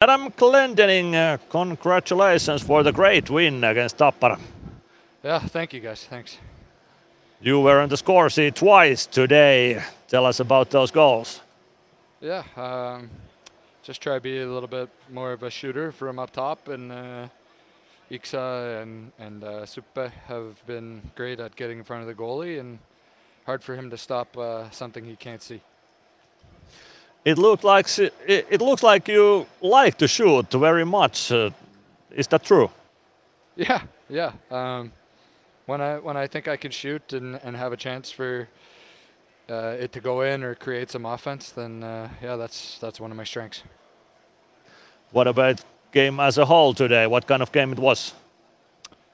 Adam Clendening, uh, congratulations for the great win against Tappara. Yeah, thank you guys. Thanks. You were on the score sheet twice today. Tell us about those goals. Yeah, um, just try to be a little bit more of a shooter from up top, and uh, Iksa and and uh, Supi have been great at getting in front of the goalie, and hard for him to stop uh, something he can't see. It looked like it, it looks like you like to shoot very much. Uh, is that true? Yeah, yeah. Um, when I when I think I can shoot and, and have a chance for uh, it to go in or create some offense, then uh, yeah, that's that's one of my strengths. What about game as a whole today? What kind of game it was?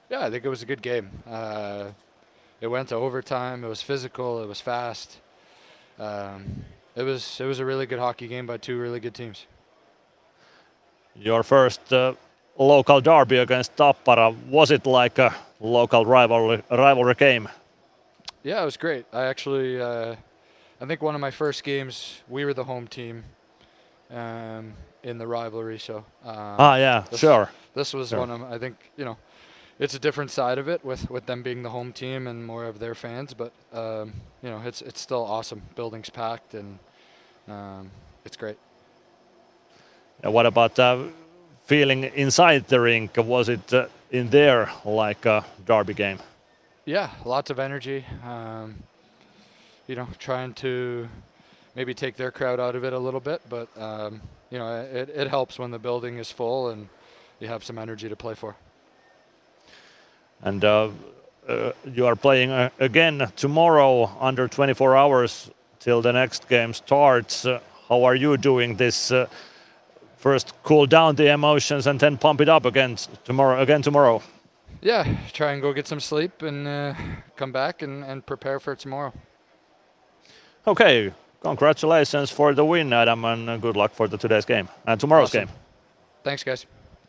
Yeah, I think it was a good game. Uh, it went to overtime. It was physical. It was fast. Um, it was it was a really good hockey game by two really good teams. Your first uh, local derby against Tappara was it like a local rivalry rivalry game? Yeah, it was great. I actually, uh, I think one of my first games, we were the home team um, in the rivalry. So um, ah, yeah, this- sure. this was Sure. one of I think you know, it's a different side of it with with them being the home team and more of their fans. But um, you know, it's it's still awesome. Building's packed and um, it's great. And what about uh, feeling inside the rink? Was it uh, in there like a derby game? Yeah, lots of energy. Um, you know, trying to maybe take their crowd out of it a little bit, but um, you know, it, it helps when the building is full and you have some energy to play for. And uh, uh, you are playing uh, again tomorrow under 24 hours till the next game starts. Uh, how are you doing this? Uh, first, cool down the emotions and then pump it up again tomorrow. Again tomorrow. Yeah, try and go get some sleep and uh, come back and, and prepare for tomorrow. Okay. Congratulations for the win, Adam, and uh, good luck for the today's game and tomorrow's Awesome. game. Thanks, guys.